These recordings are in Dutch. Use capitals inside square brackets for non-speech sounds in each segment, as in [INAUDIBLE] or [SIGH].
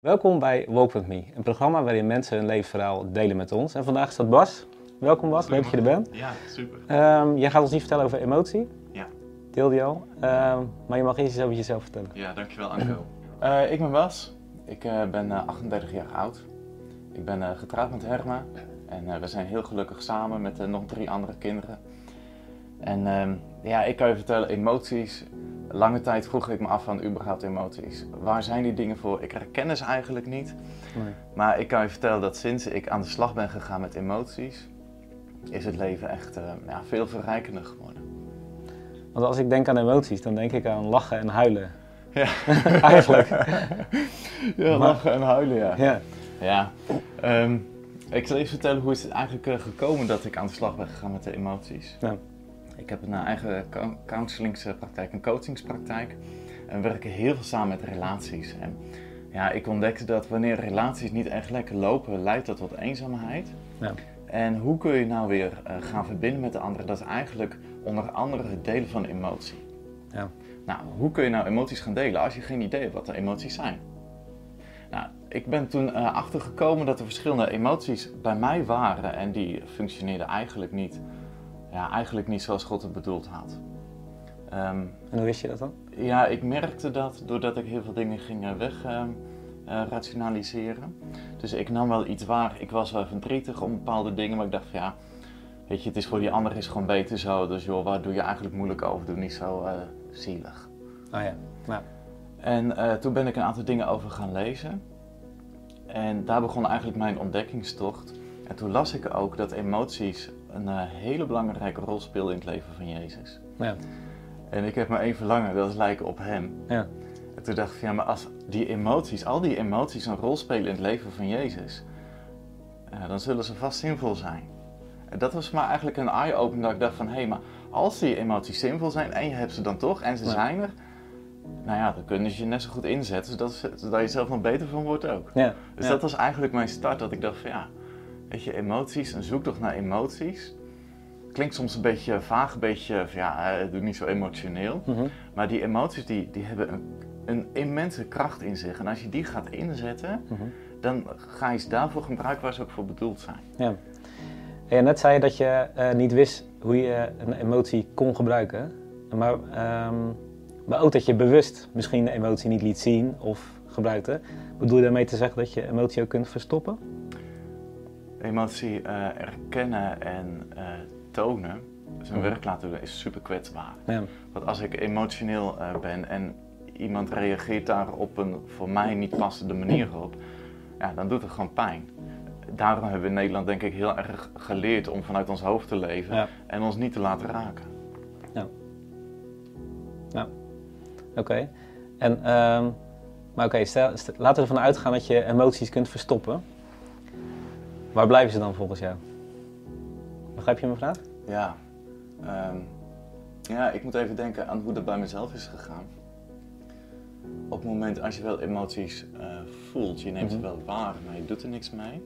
Welkom bij Walk With Me, een programma waarin mensen hun levensverhaal delen met ons. En vandaag staat Bas. Welkom Bas, leuk dat je er bent. Ja, super. Ehm, jij gaat ons niet vertellen over emotie, Ja, deel die al. Ehm, maar je mag eerst iets over jezelf vertellen. ja dankjewel Anko. [CLEARS THROAT] Eh, ik ben Bas. Ik eh, ben eh, 38 jaar oud. Ik ben eh, getrouwd met Herma. En eh, we zijn heel gelukkig samen met eh, nog drie andere kinderen. En ehm, ja, ik kan je vertellen, emoties. Lange tijd vroeg ik me af van überhaupt emoties. Waar zijn die dingen voor? Ik herken ze eigenlijk niet. Nee. Maar ik kan je vertellen dat sinds ik aan de slag ben gegaan met emoties, is het leven echt eh, ja, veel verrijkender geworden. Want als ik denk aan emoties, dan denk ik aan lachen en huilen. Ja. [LAUGHS] Eigenlijk. [LAUGHS] Ja, lachen en huilen, ja. Ja. Ja, ehm, ik zal even vertellen hoe is het eigenlijk eh, gekomen dat ik aan de slag ben gegaan met de emoties. Ja. Ik heb een eigen cou- counselingpraktijk, een coachingspraktijk. En we werken heel veel samen met relaties. En ja, ik ontdekte dat wanneer relaties niet echt lekker lopen, leidt dat tot eenzaamheid. Ja. En hoe kun je nou weer eh, gaan verbinden met de anderen? Dat is eigenlijk onder andere het delen van emotie. Ja. Nou, hoe kun je nou emoties gaan delen als je geen idee hebt wat de emoties zijn? Nou, ik ben toen eh, achtergekomen dat er verschillende emoties bij mij waren en die functioneerden eigenlijk niet, ja, eigenlijk niet zoals God het bedoeld had. Ehm, En hoe wist je dat dan? ja, ik merkte dat doordat ik heel veel dingen ging eh, weg eh, eh, rationaliseren. Dus ik nam wel iets waar. Ik was wel verdrietig om bepaalde dingen, maar ik dacht van ja, weet je, het is voor die ander is gewoon beter zo. Dus joh, waar doe je eigenlijk moeilijk over? Doe niet zo eh, zielig. Oh ja. Nou, En toen ben ik een aantal dingen over gaan lezen. En daar begon eigenlijk mijn ontdekkingstocht. En toen las ik ook dat emoties een eh, hele belangrijke rol spelen in het leven van Jezus. ja. En ik heb maar één verlangen, dat is lijken op Hem. Ja. En toen dacht ik, ja, maar als die emoties, al die emoties een rol spelen in het leven van Jezus, eh, dan zullen ze vast zinvol zijn. En dat was maar eigenlijk een eye-opener dat ik dacht van, hé, maar als die emoties zinvol zijn en je hebt ze dan toch en ze Ja. zijn er, nou ja, dan kunnen ze je net zo goed inzetten, zodat, je zelf nog beter van wordt ook. Ja. Dus dat was eigenlijk mijn start, dat ik dacht van ja, weet je, emoties, een zoektocht naar emoties. Klinkt soms een beetje vaag, een beetje van ja, doe niet zo emotioneel. Mhm. Maar die emoties die, die hebben een, een immense kracht in zich. En als je die gaat inzetten, Mhm. dan ga je ze daarvoor gebruiken waar ze ook voor bedoeld zijn. Ja. Ja, net zei je dat je eh, niet wist hoe je een emotie kon gebruiken. Maar, ehm, maar ook dat je bewust misschien de emotie niet liet zien of gebruikte. Bedoel je daarmee te zeggen dat je emotie ook kunt verstoppen? Emotie eh, erkennen en eh, tonen, zijn Mhm. werk laten doen, is super kwetsbaar. Ja. Want als ik emotioneel eh, ben en iemand reageert daar op een voor mij niet passende manier op, ja, dan doet het gewoon pijn. Daarom hebben we in Nederland denk ik heel erg geleerd om vanuit ons hoofd te leven Ja. en ons niet te laten raken. Oké. En, ehm, maar oké, laten we ervan uitgaan dat je emoties kunt verstoppen. Waar blijven ze dan volgens jou? Begrijp je mijn vraag? Ja, ehm, ja, ik moet even denken aan hoe dat bij mezelf is gegaan. Op het moment als je wel emoties eh, voelt, je neemt ze Mhm. wel waar, maar je doet er niks mee.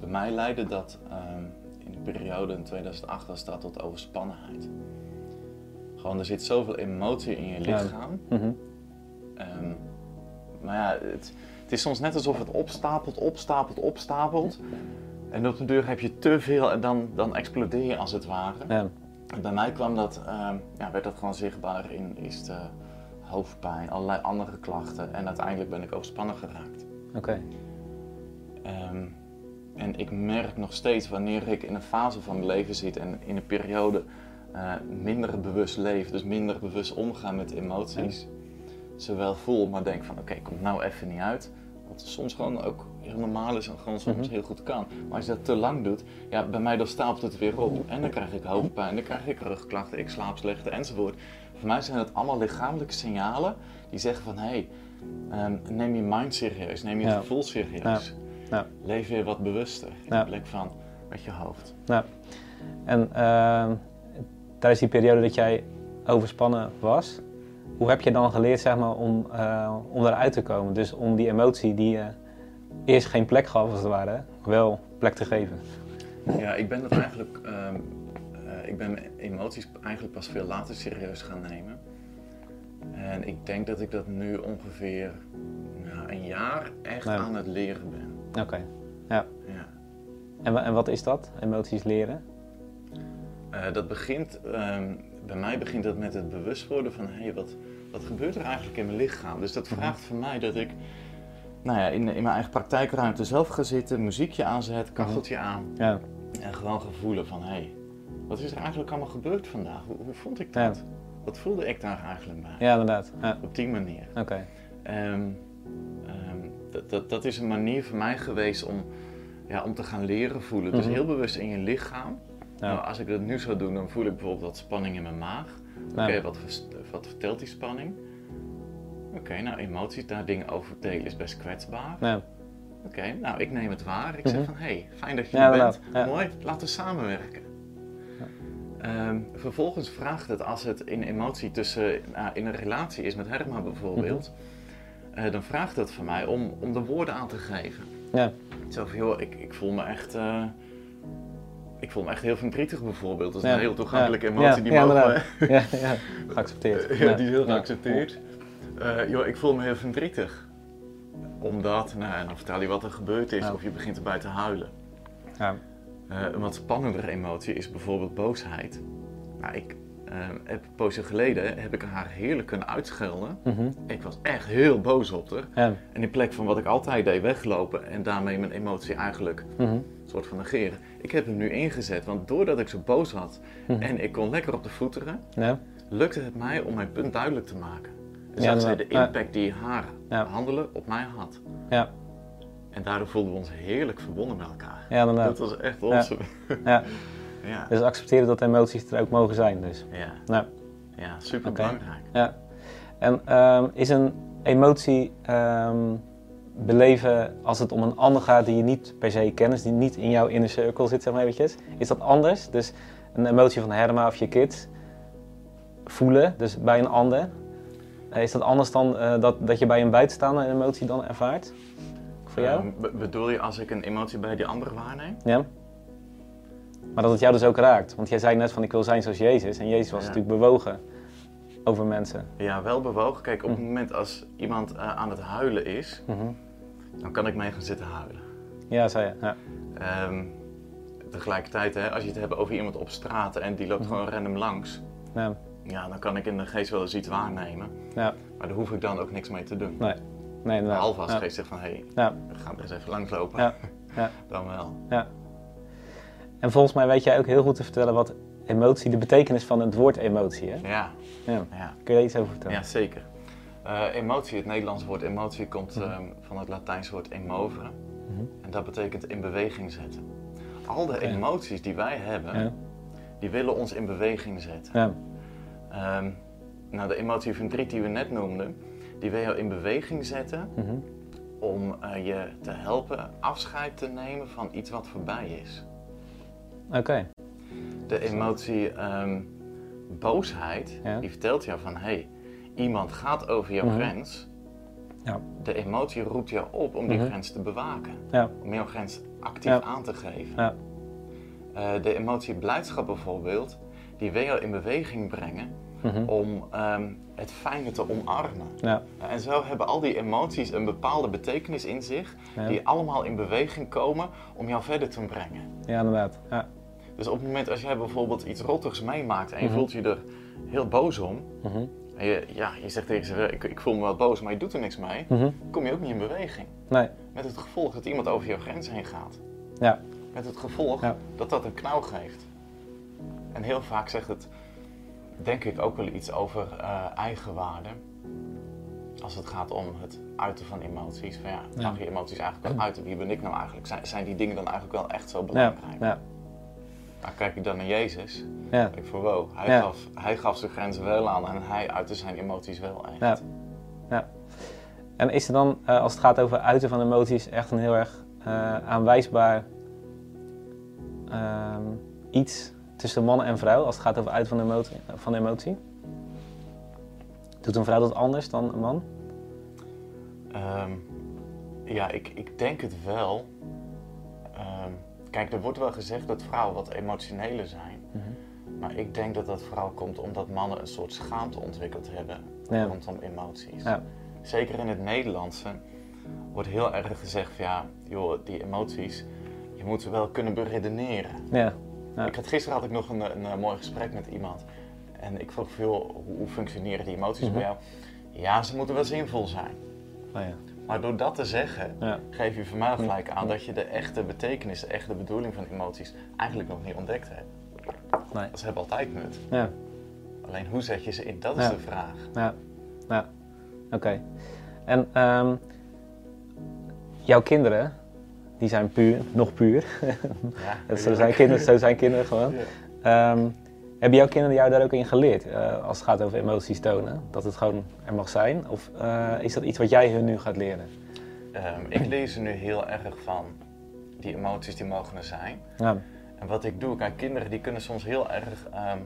Bij mij leidde dat ehm, in de periode in 2008 was dat tot overspannenheid. Gewoon, er zit zoveel emotie in je Ja. lichaam. Mhm. Ehm, maar ja, het, het is soms net alsof het opstapelt, opstapelt, opstapelt. En op de deur heb je te veel en dan, dan explodeer je als het ware. Ja. En Bij mij kwam dat, ehm, ja, werd dat gewoon zichtbaar in eerst eh, hoofdpijn, allerlei andere klachten. En uiteindelijk ben ik overspannen geraakt. Oké. Ehm, en ik merk nog steeds wanneer ik in een fase van mijn leven zit en in een periode eh, minder bewust leef, dus minder bewust omgaan met emoties. Zowel voel, maar denk van oké, komt nou even niet uit. Wat soms gewoon ook heel normaal is en gewoon soms Mhm. heel goed kan. Maar als je dat te lang doet, ja, bij mij dan stapelt het weer op. En dan krijg ik hoofdpijn, dan krijg ik rugklachten, ik slaap slechter enzovoort. Voor mij zijn het allemaal lichamelijke signalen die zeggen van hé, hey, ehm, neem je mind serieus, neem je Ja. gevoel serieus. Ja. Ja. Leef weer wat bewuster in Ja. plek van met je hoofd. Nou, en ehm, tijdens die periode dat jij overspannen was, hoe heb je dan geleerd zeg maar, om, eh om eruit te komen? Dus om die emotie die je eerst geen plek gaf, als het ware, wel plek te geven. Ja, ik ben dat eigenlijk, ehm, eh, ik ben mijn emoties eigenlijk pas veel later serieus gaan nemen. En ik denk dat ik dat nu ongeveer nou, een jaar echt Nee. aan het leren ben. Oké. Ja. Ja. En, en wat is dat? Emoties leren? Eh, dat begint, ehm, bij mij begint dat met het bewust worden van, hé, wat, wat gebeurt er eigenlijk in mijn lichaam? Dus dat vraagt van mij dat ik, nou ja, in, in mijn eigen praktijkruimte zelf ga zitten, muziekje aanzet, kacheltje aan. Ja. En gewoon gaan voelen van, hé, wat is er eigenlijk allemaal gebeurd vandaag? Hoe, hoe vond ik Ja. dat? Wat voelde ik daar eigenlijk bij? Ja, inderdaad. Ja. Op die manier. Oké. Ehm, ehm, dat, dat, dat is een manier voor mij geweest om, ja, om te gaan leren voelen. Dus Mhm. heel bewust in je lichaam. Nou, als ik dat nu zou doen, dan voel ik bijvoorbeeld wat spanning in mijn maag. Oké, wat, wat vertelt die spanning? Oké, nou emoties, daar dingen over delen is best kwetsbaar. Ja. Oké, nou ik neem het waar. Ik zeg Mhm. van, hé, hey, fijn dat je Ja, er bent. ja. Mooi, laten we samenwerken. Ehm, vervolgens vraagt het, als het in emotie tussen, nou, in een relatie is met Herma bijvoorbeeld, Mhm. eh, dan vraagt het van mij om, om de woorden aan te geven. Ja. Zo van, joh, ik, ik voel me echt, eh, ik voel me echt heel verdrietig bijvoorbeeld. Dat is Ja. een heel toegankelijke Ja. emotie, Ja, die ja, mogen inderdaad. Ja, ja. Geaccepteerd. [LAUGHS] ja, die is heel geaccepteerd. Eh, joh, ik voel me heel verdrietig. Omdat, nou, en dan vertel je wat er gebeurd is, of je begint erbij te huilen. Ja. Eh, een wat spannendere emotie is bijvoorbeeld boosheid. Nou, ik eh, een poosje geleden heb ik haar heerlijk kunnen uitschelden. Mhm. Ik was echt heel boos op haar. Ja. En in plek van wat ik altijd deed, weglopen en daarmee mijn emotie eigenlijk een soort van negeren. Ik heb hem nu ingezet, want doordat ik zo boos had Mhm. en ik kon lekker op de voeteren, Ja. lukte het mij om mijn punt duidelijk te maken. Dus Ja, zij de impact die haar handelen op mij had. Ja. En daardoor voelden we ons heerlijk verbonden met elkaar. Ja, inderdaad. Dat was echt awesome. [LAUGHS] Ja. Dus accepteren dat emoties er ook mogen zijn. Dus. ja. Ja. ja super belangrijk. Ja. En ehm, is een emotie ehm, beleven als het om een ander gaat die je niet per se kent, dus die niet in jouw inner circle zit, zeg maar eventjes. Is dat anders? Dus een emotie van Herma of je kids voelen, dus bij een ander. Eh, Is dat anders dan eh, dat, dat je bij een buitenstaander een emotie dan ervaart? Voor jou? Ehm, be- bedoel je als ik een emotie bij die andere waarneem? Ja. Maar dat het jou dus ook raakt. Want jij zei net van ik wil zijn zoals Jezus. En Jezus was Ja. natuurlijk bewogen over mensen. Ja, wel bewogen. Kijk, op het Hm. moment als iemand eh, aan het huilen is, Mhm. dan kan ik mee gaan zitten huilen. Ja, zei je. Ja. Ehm, tegelijkertijd, hè, als je het hebt over iemand op straat en die loopt Mhm. gewoon random langs, Ja. ja, dan kan ik in de geest wel eens iets waarnemen. Ja. Maar daar hoef ik dan ook niks mee te doen. Nee. Nee. Behalve als de geest zegt van, hé, hey, Ja. we gaan er eens even langslopen. Ja. Ja. [LAUGHS] Dan wel. Ja. En volgens mij weet jij ook heel goed te vertellen wat emotie, de betekenis van het woord emotie, hè? Ja, Ja. ja. Kun je daar iets over vertellen? ja zeker. Eh, emotie, het Nederlandse woord emotie, komt Mhm. ehm, van het Latijnse woord emovere. Mhm. En dat betekent in beweging zetten. Al de emoties die wij hebben, Ja. die willen ons in beweging zetten. Ja. Ehm, nou, de emotie verdriet die we net noemden, die wil jou in beweging zetten Mhm. om eh, je te helpen afscheid te nemen van iets wat voorbij is. Oké. De emotie ehm, boosheid, Ja. die vertelt jou van hé, hey, iemand gaat over jouw Mhm. grens. Ja. De emotie roept jou op om die Mhm. grens te bewaken, Ja. om jouw grens actief aan te geven. Ja. Eh, de emotie blijdschap bijvoorbeeld, die wil jou in beweging brengen Mhm. om ehm, het fijne te omarmen. Ja. En zo hebben al die emoties een bepaalde betekenis in zich, Ja. die allemaal in beweging komen om jou verder te brengen. Ja, inderdaad. Ja. Dus op het moment als jij bijvoorbeeld iets rottigs meemaakt en je Mhm. voelt je er heel boos om, Mhm. en je, ja, je zegt tegen ze, ik, ik voel me wel boos, maar je doet er niks mee, Mhm. kom je ook niet in beweging. Nee. Met het gevolg dat iemand over jouw grens heen gaat. Ja. Met het gevolg Ja. dat dat een knauw geeft. En heel vaak zegt het, denk ik, ook wel iets over eh, eigenwaarde. Als het gaat om het uiten van emoties. Van ja, Ja. mag je emoties eigenlijk wel uiten? Wie ben ik nou eigenlijk? Zijn, zijn die dingen dan eigenlijk wel echt zo Ja. belangrijk? Ja. Nou, kijk ik dan naar Jezus. Ja. Ik van wow, hij, Ja. gaf, hij gaf zijn grenzen wel aan en hij uitte zijn emoties wel echt. Ja. En is er dan, eh, als het gaat over uiten van emoties, echt een heel erg eh, aanwijsbaar ehm, iets tussen man en vrouw als het gaat over uiten van emotie? Van emotie? Doet een vrouw dat anders dan een man? Ehm, ja, ik, ik denk het wel. Kijk, er wordt wel gezegd dat vrouwen wat emotioneler zijn. Maar ik denk dat dat vooral komt omdat mannen een soort schaamte ontwikkeld hebben Ja. rondom emoties. Ja. Zeker in het Nederlandse wordt heel erg gezegd van ja, joh, die emoties, je moet ze wel kunnen beredeneren. Ja. Ja. Ik had, gisteren had ik nog een, een, mooi gesprek met iemand. En ik vroeg veel, hoe functioneren die emoties Mhm. bij jou? Ja, ze moeten wel zinvol zijn. Oh, ja. Maar door dat te zeggen, Ja. geef je voor mij gelijk aan dat je de echte betekenis, de echte bedoeling van emoties eigenlijk nog niet ontdekt hebt. Nee. Ze hebben altijd nut. Ja. Alleen hoe zet je ze in, dat is Ja. de vraag. Ja, ja. oké. En ehm, jouw kinderen, die zijn puur, nog puur. [LAUGHS] Ja, zo, zijn kinderen, zo zijn kinderen gewoon. Ja. Hebben jouw kinderen jou daar ook in geleerd, eh, als het gaat over emoties tonen? Dat het gewoon er mag zijn? Of eh, is dat iets wat jij hun nu gaat leren? Ehm, ik lees er nu heel erg van. Die emoties die mogen er zijn. Ja, En wat ik doe, kijk, kinderen die kunnen soms heel erg ehm,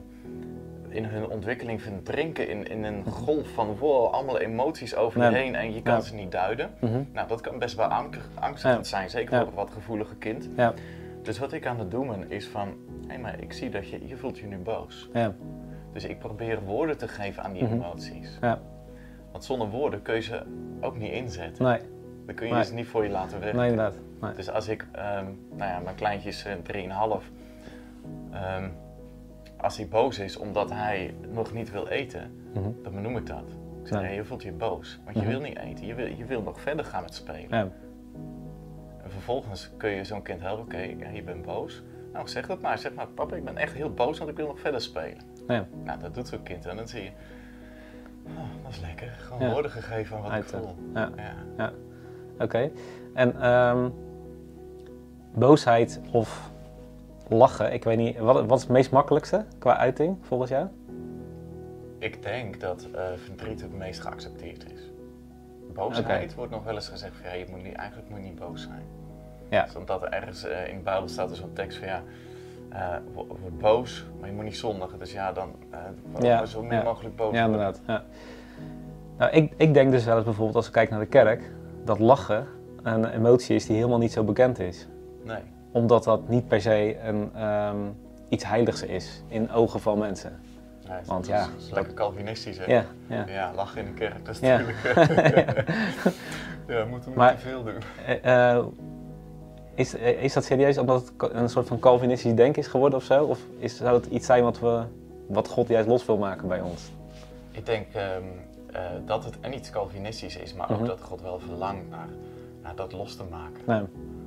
in hun ontwikkeling verdrinken in, in een golf van wow, allemaal emoties over je Ja. heen en je kan Ja. ze niet duiden. Mhm. Nou, dat kan best wel angstig, angstigend zijn, zeker voor een wat gevoelige kind. ja, Dus wat ik aan het doen ben is van, hé maar ik zie dat je, je voelt je nu boos. ja, Dus ik probeer woorden te geven aan die Mhm. emoties. ja. Want zonder woorden kun je ze ook niet inzetten. Nee, Dan kun je Nee. ze niet voor je laten werken. nee inderdaad. Nee. Dus als ik, ehm, nou ja, mijn kleintje is eh, 3,5. Ehm, als hij boos is omdat hij nog niet wil eten, Mhm. dan benoem ik dat. Ik zeg, nee, je voelt je boos, want je Mhm. wil niet eten. Je wil, je wil nog verder gaan met spelen. Ja, En vervolgens kun je zo'n kind helpen, oké, je bent boos. Nou, zeg dat maar. Zeg maar, papa, ik ben echt heel boos, want ik wil nog verder spelen. ja, Nou, dat doet zo'n kind en dan zie je, oh, dat is lekker. Gewoon Ja. woorden gegeven aan wat ik Uit, eh, voel. ja. Ja. oké. En ehm, boosheid of lachen, ik weet niet, wat, wat is het meest makkelijkste qua uiting volgens jou? Ik denk dat eh, verdriet het meest geaccepteerd is. Boosheid wordt nog wel eens gezegd van ja, je moet niet, eigenlijk moet je niet boos zijn. Ja. Dus omdat er ergens eh, in de Bijbel staat er zo'n tekst van ja, wo- word boos, maar je moet niet zondigen. Dus ja, dan word Ja, zo min ja. mogelijk boos. Ja, inderdaad. Ja. Nou, ik, ik denk dus wel eens bijvoorbeeld als we kijken naar de kerk, dat lachen een emotie is die helemaal niet zo bekend is. Nee. Omdat dat niet per se een, ehm, iets heiligs is in ogen van mensen. nee Want ja, dat is lekker Calvinistisch hè. Ja, ja. Ja, lachen in de kerk, dat is natuurlijk... [LAUGHS] [LAUGHS] ja, moeten we niet te veel doen. Eh, is, eh, is dat serieus omdat het een soort van Calvinistisch denken is geworden of zo? Of is, zou het iets zijn wat, we, wat God juist los wil maken bij ons? Ik denk ehm, eh, dat het en iets Calvinistisch is, maar ook Mhm. dat God wel verlangt naar, naar dat los te maken. Nee,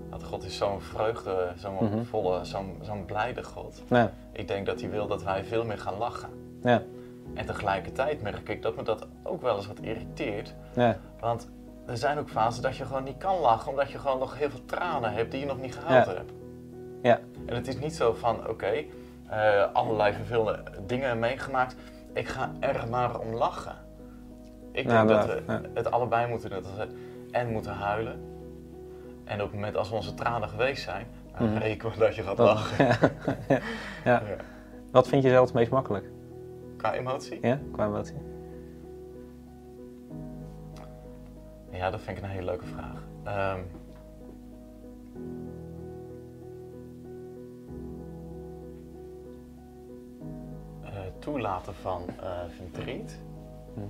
Dat God is zo'n vreugde, zo'n Mhm. volle, zo'n zo'n blijde God. nee, Ik denk dat hij wil dat wij veel meer gaan lachen. ja, En tegelijkertijd merk ik dat me dat ook wel eens wat irriteert. ja, Want er zijn ook fasen dat je gewoon niet kan lachen, omdat je gewoon nog heel veel tranen hebt die je nog niet gehaald Ja. hebt. ja, En het is niet zo van, oké, eh, allerlei vervelende dingen meegemaakt, ik ga er maar om lachen. Ik Ja, denk dat we ja. het allebei moeten doen. Dat we en moeten huilen. En op het moment als we onze tranen geweest zijn, dan Mhm. rekenen we dat je gaat Dat- lachen. [LAUGHS] ja, ja. Ja. Wat vind je zelf het meest makkelijk? Qua emotie? Ja, qua emotie? Ja, dat vind ik een hele leuke vraag. Ehm, eh, toelaten van eh, verdriet. Mhm.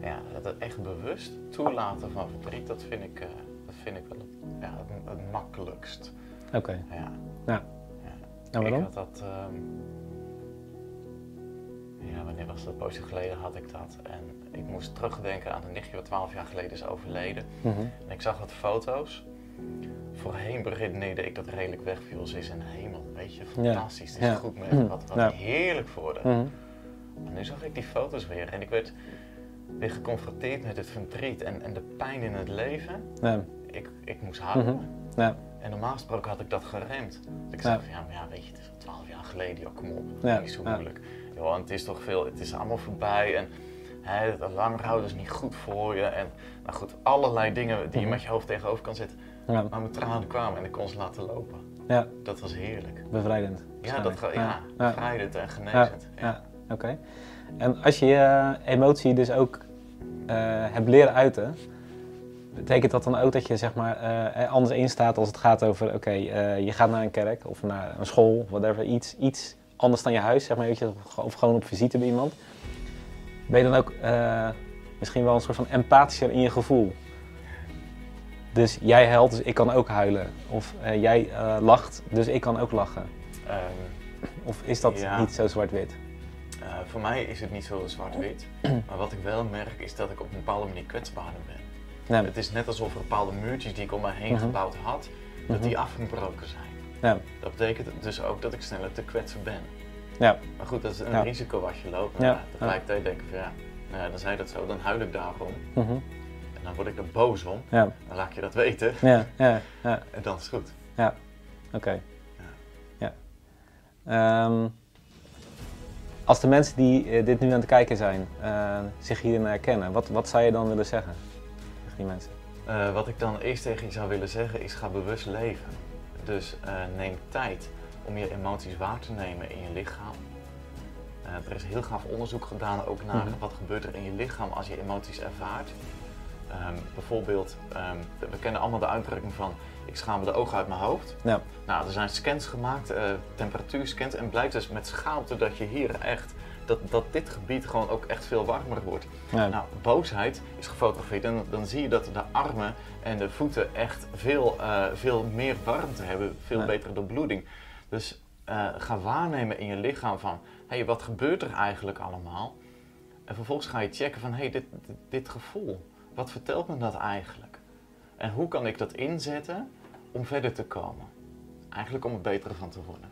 Ja, het echt bewust toelaten van verdriet, dat vind ik, eh, dat vind ik wel het, ja, het, het makkelijkst. Oké, Ja. ja. Ja. En waarom? Ik had dat. ehm, ja, wanneer was dat? Een poosje geleden had ik dat. En ik moest terugdenken aan een nichtje wat 12 jaar geleden is overleden. Mhm. En ik zag wat foto's. Voorheen beredeneerde ik dat redelijk wegviel. Ze is in de hemel, weet je, fantastisch. Het is Ja. goed met Mhm. wat, wat Ja. heerlijk voor haar. Mhm. Maar nu zag ik die foto's weer en ik werd weer geconfronteerd met het verdriet en, en de pijn in het leven. Ja, Ik, ik moest huilen. Mhm. ja, En normaal gesproken had ik dat geremd. Dus ik zei van ja, maar ja, weet je, het is al twaalf jaar geleden, joh, kom op. Niet zo ja. moeilijk. Joh, en het is toch veel, het is allemaal voorbij en hè, het langer houden is niet goed voor je. En nou goed, allerlei dingen die je Mhm. met je hoofd tegenover kan zetten. ja, Maar mijn tranen kwamen en ik kon ze laten lopen. ja, Dat was heerlijk. bevrijdend. Ja, dat ja, bevrijdend en genezend. Ja. ja, oké. En als je je emotie dus ook eh, hebt leren uiten, betekent dat dan ook dat je zeg maar eh, anders instaat als het gaat over, oké, eh, je gaat naar een kerk of naar een school, whatever, iets, iets anders dan je huis, zeg maar, weet je, of, gewoon op visite bij iemand. Ben je dan ook eh, misschien wel een soort van empathischer in je gevoel? Dus jij huilt, dus ik kan ook huilen. Of eh, jij eh, lacht, dus ik kan ook lachen. Ehm, Of is dat Ja. niet zo zwart-wit? voor mij is het niet zo zwart-wit. [CLEARS THROAT] maar wat ik wel merk is dat ik op een bepaalde manier kwetsbaarder ben. Het is net alsof er bepaalde muurtjes die ik om me heen Mhm. gebouwd had, dat Mhm. die afgebroken zijn. Ja. Dat betekent dus ook dat ik sneller te kwetsen ben. Ja. Maar goed, dat is een Ja. risico wat je loopt. Ja. Maar ja, tegelijkertijd denk ik van ja, nou ja, dan zei dat zo, dan huil ik daarom. Mhm. En dan word ik er boos om. Ja. Dan laat je dat weten. Ja. Ja. Ja. [LAUGHS] En dan is het goed. Oké. Ja. Ehm, als de mensen die eh, dit nu aan het kijken zijn, eh, zich hierin herkennen, wat, wat zou je dan willen zeggen tegen die mensen? Eh, wat ik dan eerst tegen je zou willen zeggen is ga bewust leven. Dus eh, neem tijd om je emoties waar te nemen in je lichaam. Eh, er is heel gaaf onderzoek gedaan ook naar Mhm. wat gebeurt er in je lichaam als je emoties ervaart. Ehm, bijvoorbeeld, ehm, we kennen allemaal de uitdrukking van ik schaam me de ogen uit mijn hoofd. Ja. Nou, er zijn scans gemaakt, eh, temperatuurscans en blijkt dus met schaamte dat je hier echt, dat, dat dit gebied gewoon ook echt veel warmer wordt. Ja. Nou, boosheid is gefotografeerd en dan zie je dat de armen en de voeten echt veel, eh, veel meer warmte hebben, veel Ja. betere doorbloeding. Dus eh, ga waarnemen in je lichaam van, hé, hey, wat gebeurt er eigenlijk allemaal? En vervolgens ga je checken van, hé, hey, dit, dit, dit gevoel, wat vertelt me dat eigenlijk? En hoe kan ik dat inzetten om verder te komen? Eigenlijk om er beter van te worden.